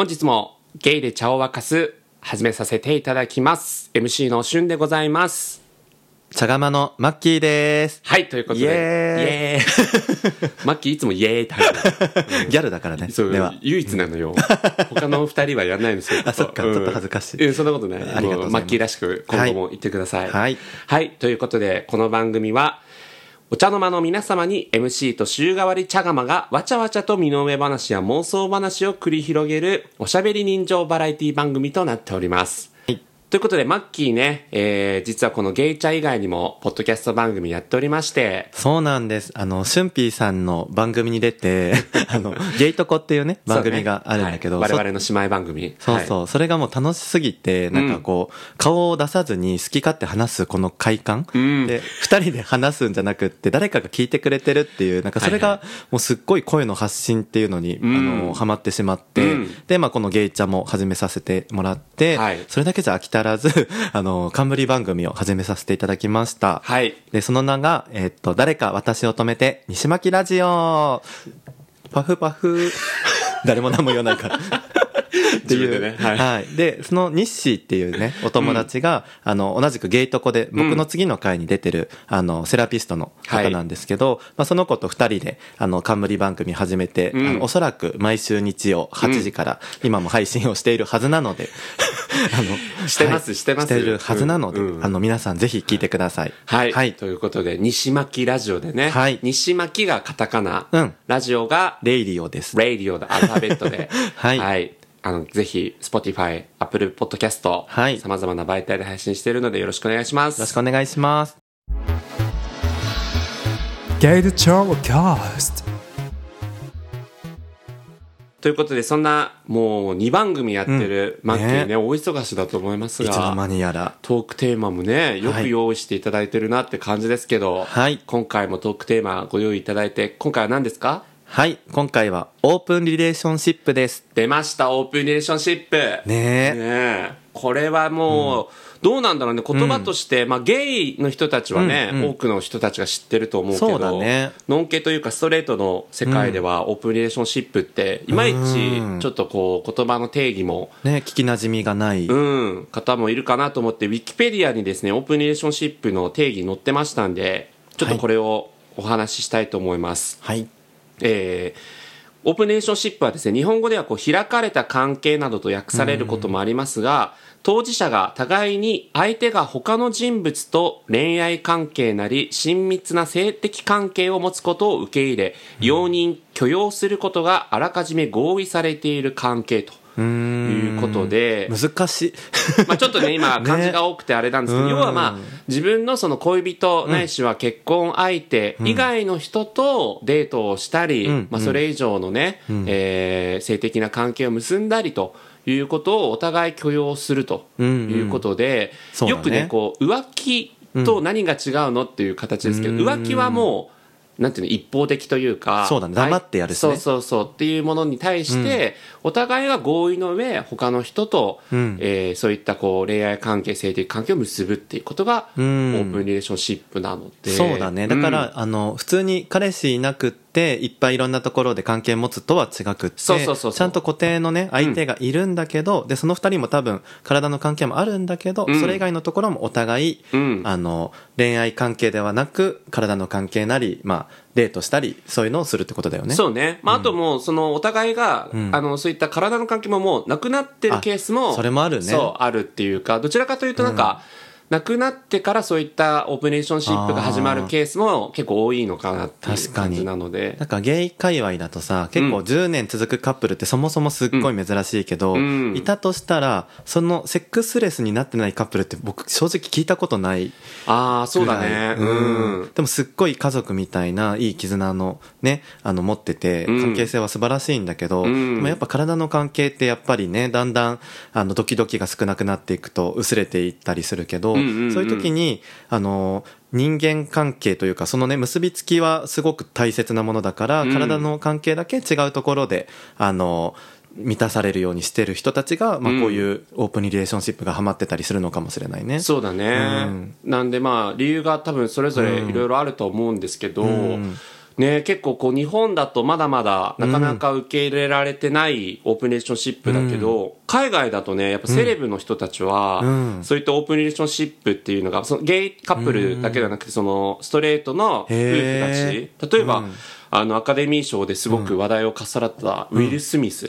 本日もゲイで茶を沸かす始めさせていただきます。MC のしゅんでございます。茶釜のマッキーです。はい、ということで。イエーイマッキーいつもイエーイって入る ギャルだからね。そうでは。唯一なのよ。他の二人はやんないんですよ。あそっかうんちょっと恥ずかしいうんそんなことない。ありがとうマッキーらしく今後も言ってください。はいはい。ということで、この番組は、お茶の間の皆様に MC と週替わり茶釜がわちゃわちゃと身の上話や妄想話を繰り広げるおしゃべり人情バラエティ番組となっております。はいということで、マッキーね、えー、実はこのゲイチャ以外にも、ポッドキャスト番組やっておりまして、そうなんです。あの、シュンピーさんの番組に出て、あの、ゲイトコっていうね、番組があるんだけど、ねはい。そ我々の姉妹番組。そうそう、それがもう楽しすぎて、なんかこう、顔を出さずに好き勝手話すこの快感、ん。で、二人で話すんじゃなくって、誰かが聞いてくれてるっていう、なんかそれはいはがもうすっごい声の発信っていうのに、ん。あの、ハマってしまって、うん。で、まあこのゲイチャも始めさせてもらって、はい。それだけじゃ飽き足らず、あの、冠番組を始めさせていただきました。はい。で、その名が、えっと、誰か私を止めて、西巻ラジオパフパフ。誰も何も言わないから。っていう。ねはいはい。で、その日誌っていうね、お友達が、あの、同じくゲイトコで、僕の次の回に出てる、あの、セラピストの方なんですけど、まあ、その子と二人で、あの、冠番組始めて、んあのおそらく毎週日曜8時から、今も配信をしているはずなので、あの、してますはいしてますしてるはずなので、うんうんあの、皆さんぜひ聞いてください。はい。はい。ということで、西巻ラジオでね。はい西巻がカタカナ。うんラジオが、レイリオです。レイディオでアルファベットで。はいあの、ぜひ、Spotify、Apple Podcast、はい。様々な媒体で配信しているのでよろしくお願いします。よろしくお願いします。Gate Cast ということで、そんな、もう2番組やってる、マッキーねね。大忙しだと思いますいつの間が、にやら。トークテーマもね、よく用意していただいてるなって感じですけど、はい。今回もトークテーマご用意いただいて、今回は何ですか？はい、今回はオープンリレーションシップです。出ました、オープンリレーションシップ。ねえ。ねえこれはもう、どうなんだろうね言葉として、まあ、ゲイの人たちはね、うんうん多くの人たちが知ってると思うけそどうだねノンケというかストレートの世界では、オープンリレーションシップっていまいちうんちょっとこう言葉の定義も、ね、聞き馴染みがない。うん、方もいるかなと思ってウィキペディアにですねオープンリレーションシップの定義載ってましたんでちょっとこれをお話ししたいと思います。はい。えーオープンレーションシップはですね、日本語ではこう開かれた関係などと訳されることもありますが、当事者が互いに相手が他の人物と恋愛関係なり親密な性的関係を持つことを受け入れ、容認、許容することがあらかじめ合意されている関係と。いうことで、難しい。まあちょっとね、今、漢字が多くてあれなんですけど、うん。要はまあ、自分のその恋人ないしは結婚相手以外の人とデートをしたり、うん。まあそれ以上のね、えー性的な関係を結んだりということをお互い許容するということで、よくね、こう、浮気と何が違うのっていう形ですけど、うん。浮気はもう、なんていうの一方的というかそうだね。黙ってやるしね。そうそうそうっていうものに対して、お互いが合意の上他の人と、ん。えーそういったこう恋愛関係性的関係を結ぶっていうことが、うん。オープンリレーションシップなので。そうだね。だから、あの、普通に彼氏いなくって、いっぱいいろんなところで関係持つとは違くって、そうそうそうそう。ちゃんと固定のね、相手がいるんだけど、で、その二人も多分、体の関係もあるんだけど、うん。それ以外のところもお互い、うん。あの、恋愛関係ではなく、体の関係なり、まあ、デートしたり、そういうのをするってことだよね。そうね、まあ、あともうそのお互いが、ん。あのそういった体の関係ももうなくなってるケースもあそれもあるね。そうあるっていうかどちらかというとなんか、なくなってからそういったオープンリレーションシップが始まるケースも結構多いのかなっていう確かに。感じなので。なんかゲイ界隈だとさ、結構10年続くカップルってそもそもすっごい珍しいけど、うん。いたとしたら、そのセックスレスになってないカップルって僕正直聞いたことないああそうだね。うん、でもすっごい家族みたいないい絆のね、あの持ってて、うん。関係性は素晴らしいんだけど、うん。でもやっぱ体の関係ってやっぱりね、だんだんあのドキドキが少なくなっていくと薄れていったりするけど、うんうんうんそういう時に、あの、人間関係というか、そのね、結びつきはすごく大切なものだから、うん。体の関係だけ違うところで、あの、満たされるようにしてる人たちが、まあ、うん。こういうオープンリレーションシップがハマってたりするのかもしれないね。そうだね、うん。なんでまあ理由が多分それぞれいろいろあると思うんですけど、うんね、結構こう日本だとまだまだなかなか受け入れられてないオープンリレーションシップだけど、海外だとねやっぱセレブの人たちは、うん。そういったオープンリレーションシップっていうのがそのゲイカップルだけではなくてそのストレートの夫婦へたち。例えば、うんあのアカデミー賞ですごく話題をかっさらったウィル・スミス。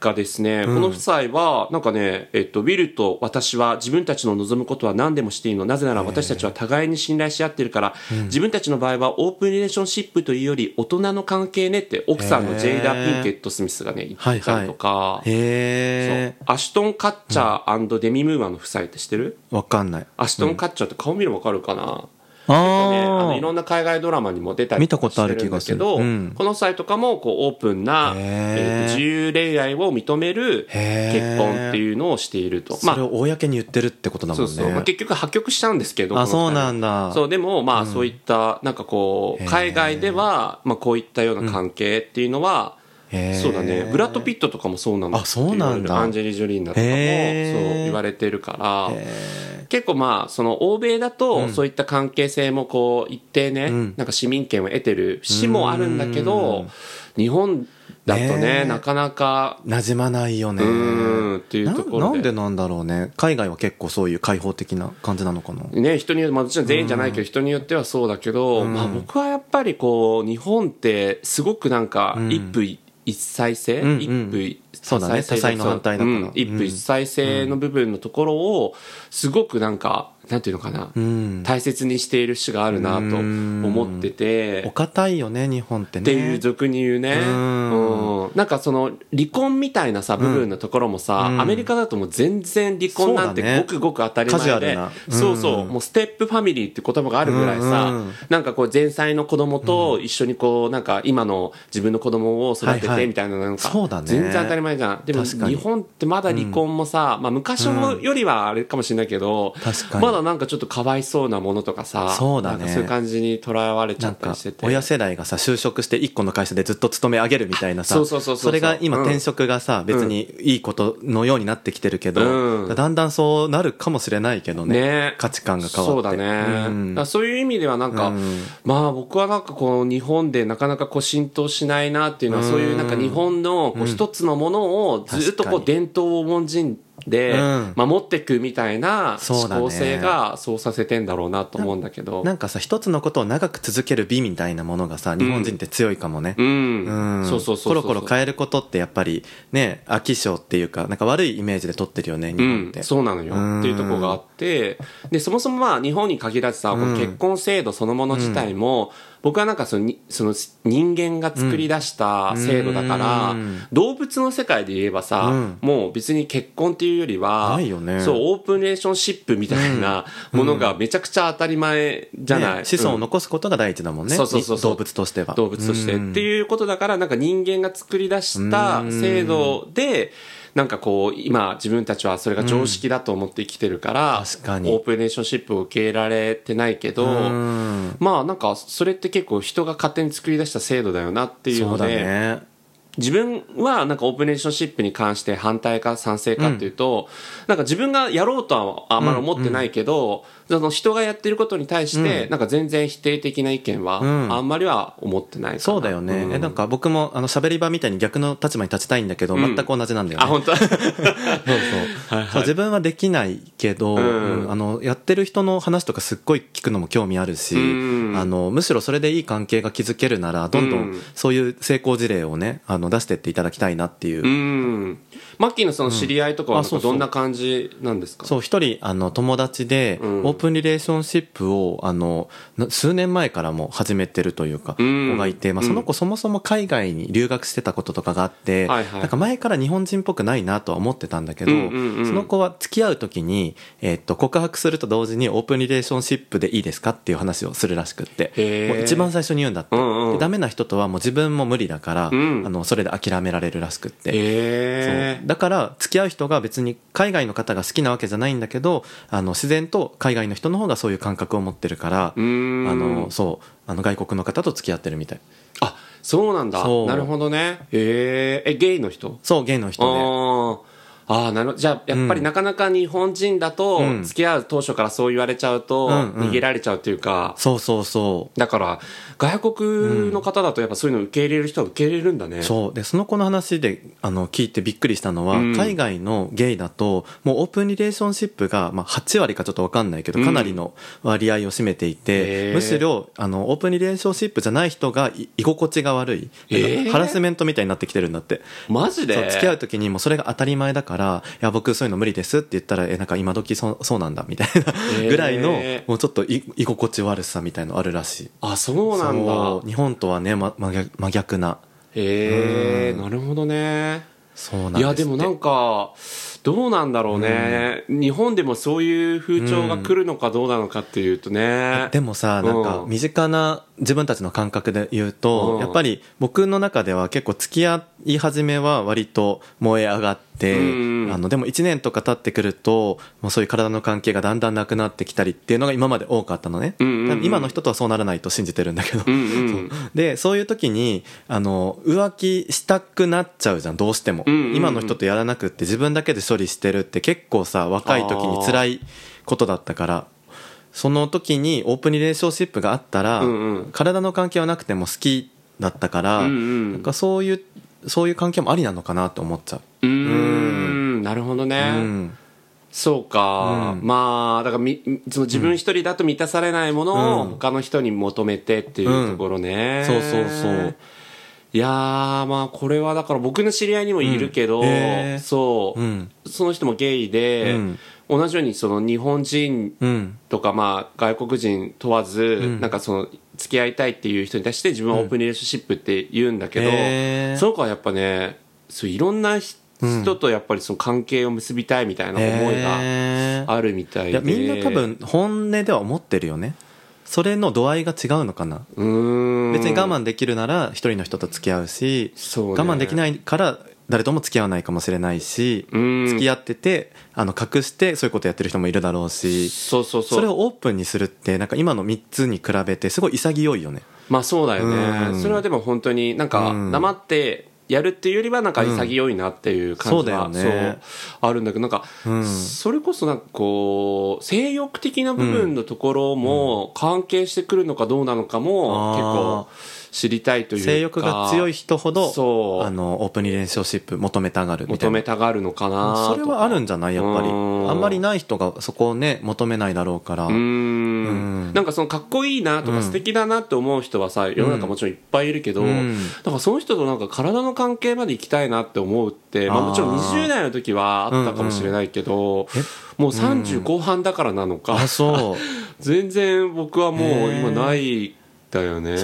がですね、この夫妻は、なんかね、えっと、ウィルと私は自分たちの望むことは何でもしていいの。なぜなら私たちは互いに信頼し合ってるから、自分たちの場合はオープンリレーションシップというより大人の関係ねって奥さんのジェイダ・ピンケット・スミスがね、言ってたりとか、へそうアシュトン・カッチャーデミ・ムーアの夫妻って知ってる、え。わかんない。アシュトン・カッチャーって顔見るのわかるかな、あね、あのいーろんな海外ドラマにも出たり見たことあるしてるんだけど、うん。この際とかもこうオープンな、自由恋愛を認める結婚っていうのをしていると。それを公に言ってるってことだもんね。そうそう、まあ、結局破局したんですけどこあ、そうなんだ。そうでもまあそういったなんかこう海外ではまあこういったような関係っていうのは、そうだね。ブラッド・ピットとかもそうなんだ。あそうなんだ。アンジェリー・ジョリーナとかもそう言われてるからへ結構まあその欧米だとそういった関係性もこう一定ね、ん。なんか市民権を得てる市もあるんだけど日本だとねね。なかなかー馴染まないよね。っていうところで。ななんでなんだろうね。海外は結構そういう開放的な感じなのかな。ね、人によって、まあ、もちろん全員じゃないけど、人によってはそうだけど、まあ、僕はやっぱりこう日本ってすごくなんか一夫一妻制、うんうん。一夫一そうだね。多妻の反対だからうん。一夫一妻制の部分のところをすごくなんかなんていうのかな、うん。大切にしている節があるなと思ってて、お堅いよね、日本ってね。っていう俗に言うね、うん。うん。なんかその離婚みたいなさ部分のところもさ、うん。アメリカだともう全然離婚なんてごくごく当たり前で、ルな。うん。そうそう。もうステップファミリーって言葉があるぐらいさ、うん。なんかこう前妻の子供と一緒にこうなんか今の自分の子供を育ててみたいななんかそうだね。全然当たり前じゃん。でも日本ってまだ離婚もさ、まあ昔よりはあれかもしれないけど、確かに。まだなんかちょっとかわいそうなものとかさそうだね。そういう感じにとらわれちゃったりしてて。親世代がさ就職して一個の会社でずっと勤め上げるみたいなさそうそうそうそうれが今うん転職がさ、別にいいことのようになってきてるけど、うん。だんだんそうなるかもしれないけどねね。価値観が変わって。そうだね、うん。だそういう意味ではなんか、うん。まあ僕はなんかこう日本でなかなかこう浸透しないなっていうのは、うん。そういうなんか日本のこう一つのものをずっとこう伝統を重んじんでうん。守っていくみたいな思考性がそうさせてんだろうなと思うんだけど。なんかさ一つのことを長く続ける美みたいなものがさ日本人って強いかもね、うん、うん。そうそうそうコロコロ変えることってやっぱりね飽き性っていうかなんか悪いイメージで取ってるよね日うん。本って、、そうなのよ。うん。っていうところがあって。でそもそもまあ日本に限らずさ、この結婚制度そのもの自体も、僕はなんかそのにその人間が作り出した制度だから、うん。動物の世界で言えばさ、うん。もう別に結婚っていうよりはないよね。そうオープンレーションシップみたいなものがめちゃくちゃ当たり前じゃない、ね子孫をうん。残すことが第一だもんね、そうそうそうそう。動物としては。動物として、うんっていうことだからなんか人間が作り出した制度でなんかこう今自分たちはそれが常識だと思って生きてるから、確かに。オープンレーションシップを受け入れられてないけど、うん。まあなんかそれって結構人が勝手に作り出した制度だよなっていうので、ね。自分はなんかオープンレーションシップに関して反対か賛成かっていうと、なんか自分がやろうとはあんまり思ってないけど、その人がやってることに対して、なんか全然否定的な意見はん。あんまりは思ってないかな。そうだよね、ん。えなんか僕もあの喋り場みたいに逆の立場に立ちたいんだけど、全く同じなんだよね。あ本当？そうそう。そう自分はできないけど、んうん。あのやってる人の話とかすっごい聞くのも興味あるし、うん。あのむしろそれでいい関係が築けるならどん。どうんんそういう成功事例をねあの出してっていただきたいなっていう、うん。マッキーのその知り合いとかはどんな感じなんですか？そう一人あの友達で、ん。オープンリレーションシップをあのな数年前からも始めてるというか、うん。子がいて、まあ、その子そもそも海外に留学してたこととかがあって、なんか前から日本人っぽくないなとは思ってたんだけど、その子は付き合う時に、えっと告白すると同時にオープンリレーションシップでいいですかっていう話をするらしくってもう一番最初に言うんだって、うダメな人とはもう自分も無理だから、ん。あのそれで諦められるらしくって。へそう。だから付き合う人が別に海外の方が好きなわけじゃないんだけどあの自然と海外の人の方がそういう感覚を持ってるからあのそうあの外国の方と付き合ってるみたい。あそうなんだ。なるほどね。へええゲイの人？そうゲイの人で。ああああ、なるほど。じゃあ、やっぱりなかなか日本人だとうん、付き合う当初からそう言われちゃうと、逃げられちゃうっていうか、そうそうそう。だから、外国の方だとやっぱそういうの受け入れる人は受け入れるんだね。そう。でその子の話であの聞いてびっくりしたのは、うん。海外のゲイだともうオープンリレーションシップが、まあ、8割かちょっと分かんないけどかなりの割合を占めていて、むしろあのオープンリレーションシップじゃない人がい居心地が悪い、ハラスメントみたいになってきてるんだって。マジで？付き合う時にもうそれが当たり前だから「いや僕そういうの無理です」って言ったら「えなんか今時そそうなんだ」みたいなー。ぐらいのもうちょっとい居心地悪さみたいのあるらしい。あ、そうなんだ。日本とはね、ま、真逆真逆な。へえ、うん。なるほどね。そうなんですいや、でもなんか、どうなんだろうね。日本でもそういう風潮が来るのかどうなのかっていうとね。でもさなんかうん身近な自分たちの感覚で言うと、うん。やっぱり僕の中では結構付き合い始めは割と燃え上がって、うんあのでも1年とか経ってくるともうそういう体の関係がだんだんなくなってきたりっていうのが今まで多かったのね、今の人とはそうならないと信じてるんだけど。でそういう時にあの浮気したくなっちゃうじゃんどうしても、今の人とやらなくって自分だけで処理してるって結構さ若い時に辛いことだったから。その時にオープンリレーションシップがあったら、うんうん。体の関係はなくても好きだったから、うんうん。なんかそういうそういう関係もありなのかなって思っちゃう。うーん、なるほどね。うん。そうか、うん。まあだからみその自分一人だと満たされないものをうん。他の人に求めてっていうところね、そうそうそう。いやーまあこれはだから僕の知り合いにもいるけど、うん。へー。そう、うん。その人もゲイで、うん。同じようにその日本人うん。とかまあ外国人問わず、ん。なんかその付き合いたいっていう人に対して自分はオープンリレーションシップって言うんだけど、へー。その子はやっぱねそういろんな人とやっぱりその関係を結びたいみたいな思いがあるみたいで。いやみんな多分本音では思ってるよね。それの度合いが違うのかな。うーん。別に我慢できるなら一人の人と付き合うしね。我慢できないから誰とも付き合わないかもしれないしうん。付き合っててあの隠してそういうことやってる人もいるだろうしそうそうそう。それをオープンにするってなんか今の3つに比べてすごい潔いよね。まあそうだよね、うん。それはでも本当になんかうん。黙ってやるっていうよりはなんか潔いなっていう感じは、うんそうだよね。あるんだけどなんか、うん。それこそなんかこう性欲的な部分のところも関係してくるのかどうなのかも結構知りたいというか性欲が強い人ほどそう。あのオープンリレーションシップ求めたがるみたいな。求めたがるのかなそれはあるんじゃない？やっぱり。うん。あんまりない人がそこをね求めないだろうから。うーん。なんかそのかっこいいなとか素敵だなって思う人はさ世の中もちろんいっぱいいるけど、うん。だからその人となんか体の関係まで行きたいなって思うって、まあ、もちろん20代の時はあったかもしれないけど、もう30後半だからなのか、あそう。全然僕はもう今ないだよね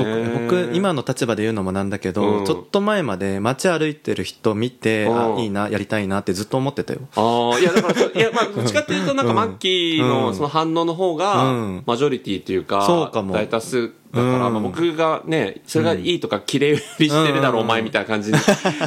僕今の立場で言うのもなんだけど、うん。ちょっと前まで街歩いてる人見て、うん。あいいなやりたいなってずっと思ってたよ。ああいやだから いやまあどっちかっていうとなんかマッキーうん。のその反応の方がうん。マジョリティっていうかそうかも。大多数だから、うん。まあ、僕がねそれがいいとか綺麗売りしてるだろうお前みたいな感じに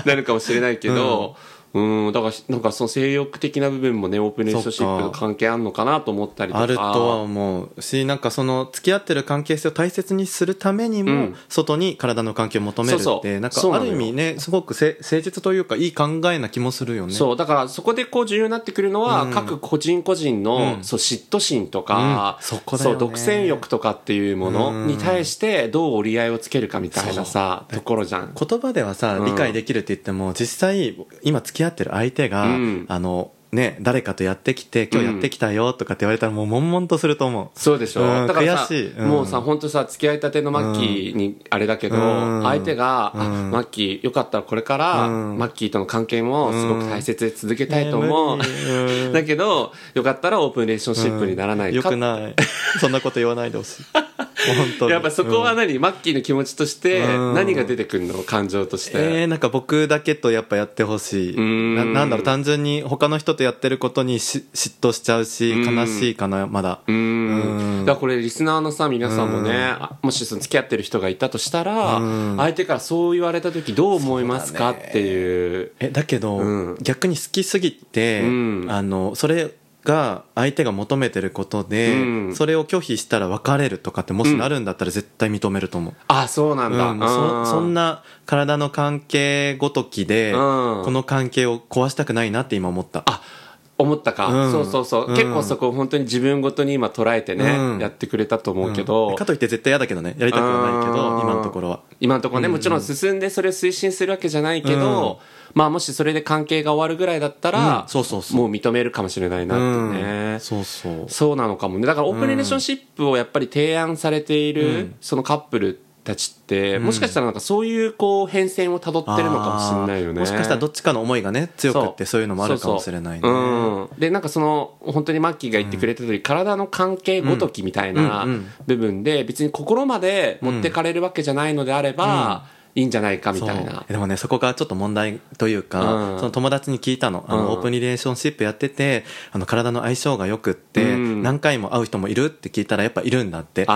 なるかもしれないけどうんだからなんかその性欲的な部分もねオープンレーションシップと関係あるのかなと思ったりとか。あるとは思うしなんかその付き合ってる関係性を大切にするためにも、うん。外に体の関係を求めるってなんかある意味ねすごくせ誠実というかいい考えな気もするよね。そう。だからそこでこう重要になってくるのは、うん。各個人個人の、うん。そう嫉妬心とか、うん。そこだよね。独占欲とかっていうものに対してどう折り合いをつけるかみたいなさところじゃん。言葉ではさうん。理解できるって言っても、実際今付き合ってる相手が、うん。あのね誰かとやってきて今日やってきたよとかって言われたらもう悶々とすると思う。そうでしょ、うんだからさ、悔しい。うん。もうさ本当さ付き合いたてのマッキーにあれだけど、うん。相手が、あうん。マッキーよかったらこれから、うん。マッキーとの関係もすごく大切で続けたいと思う、だけどよかったらオープンレーションシップにならないよか、くない。そんなこと言わないでほしい やっぱそこはうん。何、マッキーの気持ちとしてうん。何が出てくるの感情として、えー、なんか僕だけとやっぱやってほしい。ん。ななんだろう単純に他の人とやってることにし嫉妬しちゃうしうん。悲しいかなまだ。ううん。んだからこれリスナーのさ皆さんもね、あもしその付き合ってる人がいたとしたら、うん。相手からそう言われた時どう思いますかっていう。えだけど、うん。逆に好きすぎて、うん。あのそれが相手が求めてることで、うん。それを拒否したら別れるとかってもしなるんだったら絶対認めると思う、あそうなんだ、うんそそんなな体の関係ごときで、うん。この関係を壊したくないなって今思った。あ思ったか、うん。そうそうそう、うん。結構そこ本当に自分ごとに今捉えてね、うん。やってくれたと思うけど、うん。かといって絶対嫌だけどね。やりたくはないけうん。ど今のところは。今のところね、もちろん進んでそれを推進するわけじゃないけど、まあもしそれで関係が終わるぐらいだったら、うんそうそうそう。もう認めるかもしれないなってね、うん。そうそう。そうなのかもね。だからオープンリレーションシップをやっぱり提案されている、そのカップルたちって、もしかしたらなんかそういうこう変遷をたどってるのかもしれないよね。もしかしたらどっちかの思いがね強くってそういうのもあるかもしれないね。でなんかその本当にマッキーが言ってくれた通り、体の関係ごときみたいな部分で別に心まで持ってかれるわけじゃないのであれば、いいんじゃないかみたいな。でもねそこがちょっと問題というか、うん。その友達に聞いたのあの、うんオープンリレーションシップやっててあの体の相性がよくって、うん。何回も会う人もいるって聞いたらやっぱいるんだって。で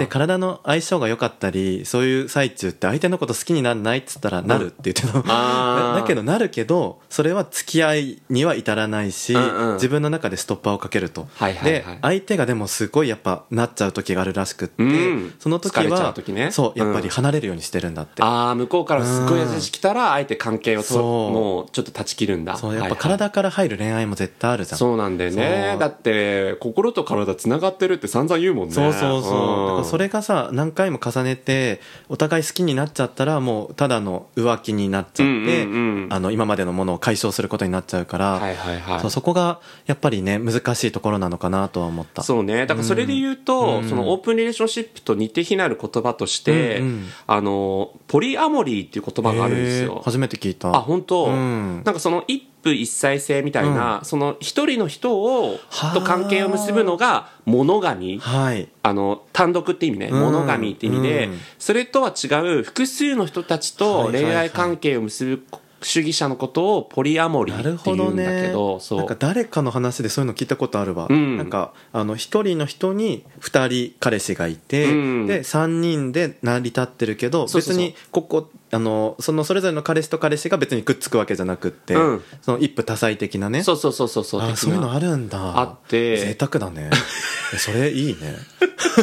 で体の相性が良かったりそういう最中って相手のこと好きにならないっつったらなるって言ってたの、だ だけどなるけどそれは付き合いには至らないし、うんうん。自分の中でストッパーをかけると、はいはいはい。で相手がでもすごいやっぱなっちゃう時があるらしくって、うん。その時はね。そうやっぱうん。り離れるようにしてるんだって、ああ向こうからすごい優しく来たらあえて関係をともうちょっと断ち切るんだ。そう。やっぱ体から入る恋愛も絶対あるじゃん、そうなんだよね。だって心と体つながってるって散々言うもんね。そうそうそう、ん。だからそれがさ何回も重ねてお互い好きになっちゃったらもうただの浮気になっちゃって、あの今までのものを解消することになっちゃうから、はいはいはい。そうそこがやっぱりね難しいところなのかなとは思った。そうね。だからそれで言うと、うん。そのオープンリレーションシップと似て非なる言葉として、あのポリアモリーっていう言葉があるんですよ。初めて聞いた。あ本当、うん。なんかその一夫一妻制みたいな、その一人の人をはあ。と関係を結ぶのがモノガミはい。あの単独って意味ね、うん。モノガミって意味で、うん。それとは違う複数の人たちと恋愛関係を結ぶ主義者のことをポリアモリーっていうんほどね。だけどそう。なんか誰かの話でそういうの聞いたことあるわ、うん。なんかあの一人の人に二人彼氏がいて、うん。で三人で成り立ってるけど別にここあのそのそれぞれの彼氏と彼氏が別にくっつくわけじゃなくって、うん。その一夫多妻的なね。そうそうそうそうそうそういうのあるんだ。あって。贅沢だね。えそれいいね。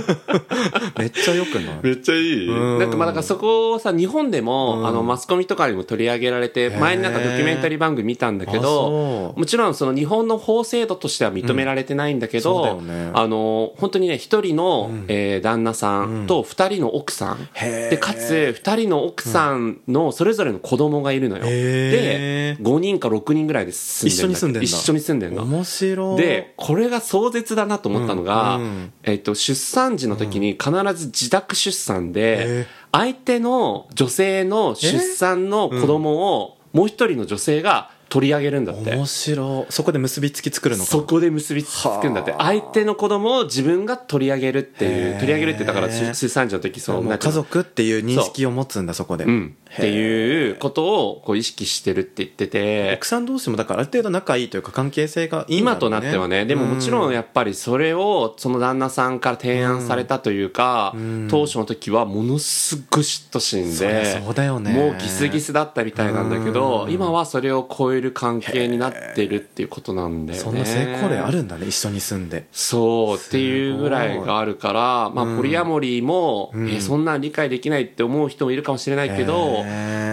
めっちゃよくない？めっちゃいい。うん。なんかまあだからそこをさ日本でも、うん。あのマスコミとかにも取り上げられてー。前になんかドキュメンタリー番組見たんだけあどもちろんその日本の法制度としては認められてないんだけど、ね。あの本当にね一人の、えー旦那さんと二人の奥さん、でかつ二人の奥さんのそれぞれの子供がいるのよ、で5人か6人ぐらいで住んで一緒に住んでんだ。一緒に住んでんの。面白い。でこれが壮絶だなと思ったのが、うんうんえっと出産時の時に必ず自宅出産へでえ相手の女性の出産の子供をもう一人の女性が取り上げるんだって。面白。いそこで結びつき作るのかそこで結びつくんだって。はあ。相手の子供を自分が取り上げるっていう取り上げるってだから出出産時の時そう家族っていう認識を持つんだそこで、うんっていうことをこう意識してるって言ってて。奥さん同士もだからある程度仲いいというか関係性がいいね。今となってはね。でももちろんやっぱりそれをその旦那さんから提案されたというか、ん。当初の時はものすごい嫉妬心でそうだよね。もうギスギスだったみたいなんだけどうん。今はそれを超える関係になってるっていうことなんだよね。そんな成功例あるんだね一緒に住んで。そうっていうぐらいがあるから、まあ、ポリアモリーも、うん。えそんなん理解できないって思う人もいるかもしれないけど、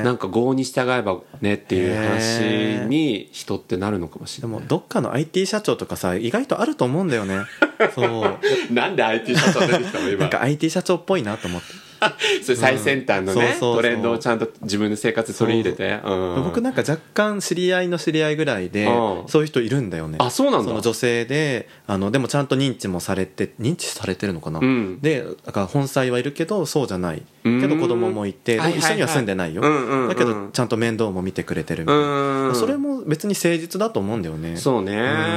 なんか合に従えばねっていう話に人ってなるのかもしれない。でもどっかの IT 社長とかさ意外とあると思うんだよね。そう。なんで IT 社長出てきたの今。なんか IT 社長っぽいなと思って それ最先端のね、トレンドをちゃんと自分の生活に取り入れて、う。ん。僕なんか若干知り合いの知り合いぐらいでうん。そういう人いるんだよね。あそうなんだ。女性であのでもちゃんと認知もされて認知されてるのかな、うん。でだから本妻はいるけどそうじゃない。うん。けど子供もいて一緒には住んでないよ、だけどちゃんと面倒も見てくれてるみたいな、うんそれも別に誠実だと思うんだよね。そうね、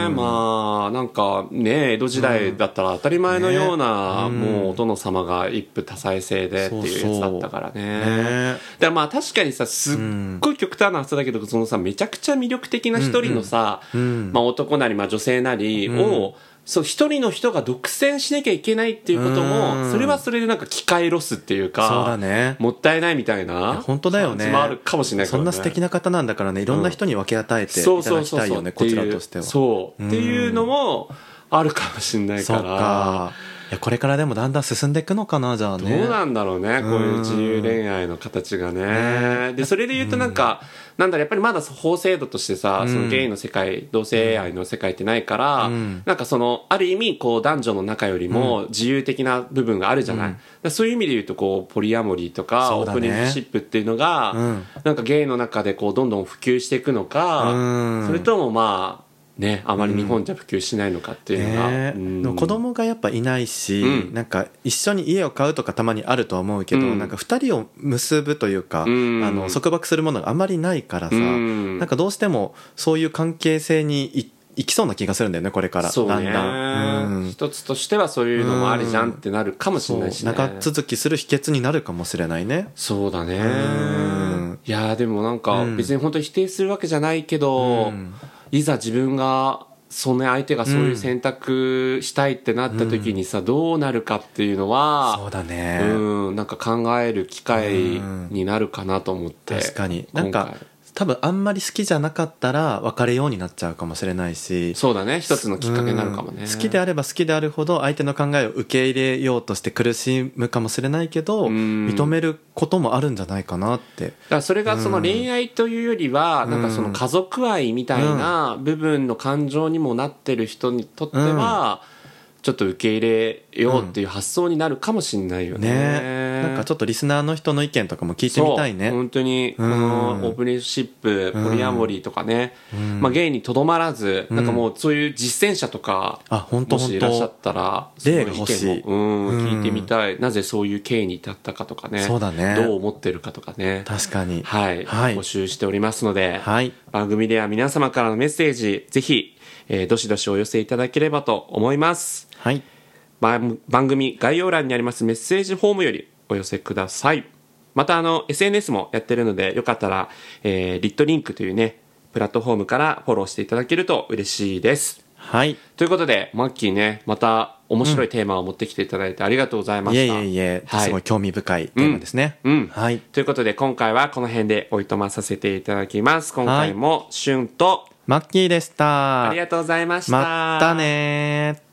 うん。まあなんかね江戸時代だったら当たり前のような、もうお殿様が一夫多妻制でっていうやつだったからね。ね。だまあ確かにさすっごい極端な話だけど、そのさめちゃくちゃ魅力的な一人のさ、うん。まあ、男なりまあ女性なりをそう一人の人が独占しなきゃいけないっていうことうん。もそれはそれでなんか機械ロスっていうかそうだね。もったいないみたいな本当だよね。もあるかもしれないそんな素敵な方なんだからねいろんな人に分け与えていそうただきたいよねこちらとしては。そう。っていうのもあるかもしれないそか。らやこれからでもだんだん進んでいくのかなじゃあどねうなんだろうね、こういう自由恋愛の形がね。で、それで言うとなんか、なんだろう、やっぱりまだ法制度としてさ、そのゲイの世界、同性愛の世界ってないから、ん。なんかその、ある意味、こう、男女の仲よりも自由的な部分があるじゃない。だからそういう意味で言うと、こう、ポリアモリーとか、オープニングシップっていうのが、うん。なんかゲイの中でこう、どんどん普及していくのか、うん。それともまあ、ね、あまり日本じゃ普及しないのかっていうのが。ね。うん。子供がやっぱいないし、うん。なんか一緒に家を買うとかたまにあるとは思うけど、うん。なんか2人を結ぶというか、うん。あの束縛するものがあまりないからさ、うん。なんかどうしてもそういう関係性にいいきそうな気がするんだよねこれから。そうね。だんだん、うん。一つとしてはそういうのもありじゃんってなるかもしれないしね。長続きする秘訣になるかもしれないね。そうだね。ん。いやーでもなんかうん。別に本当に否定するわけじゃないけど、うんいざ自分がその相手がそういう選択したいってなった時にさ、どうなるかっていうのはそうだね、うんなんか考える機会になるかなと思って確かに。なん今か回多分あんまり好きじゃなかったら別れようになっちゃうかもしれないし。そうだね。一つのきっかけになるかもね。うん。好きであれば好きであるほど相手の考えを受け入れようとして苦しむかもしれないけどん。認めることもあるんじゃないかなって。だからそれがその恋愛というよりは、なんかその家族愛みたいな部分の感情にもなってる人にとっては、ちょっと受け入れようっていう発想になるかもしれないよね。ね。なんかちょっとリスナーの人の意見とかも聞いてみたいね。本当に、こうん。のオープンシップ、ポリアモリーとかね、まあゲイにとどまらず、なんかもうそういう実践者とか、あ本当もしいらっしゃったら、例が欲しい。うん、聞いてみたい。なぜそういう経緯に至ったかとかね。そうだね。どう思ってるかとかね。確かに。はい、はい。募集しておりますので、はい。番組では皆様からのメッセージ、ぜひ、えーどしどしお寄せいただければと思います。はい番番組概要欄にありますメッセージフォームよりお寄せください。また、あの、SNS もやってるので、よかったら、えーリットリンクというね、プラットフォームからフォローしていただけると嬉しいです。はいということで、マッキーね、また面白いテーマを持ってきていただいてありがとうございまいえした。いえいえ、はいすごい興味深いテーマですね、うんうんはいということで、今回はこの辺でおいとまさせていただきます。今回も、しゅんと、マッキーでしたありがとうございました。またねー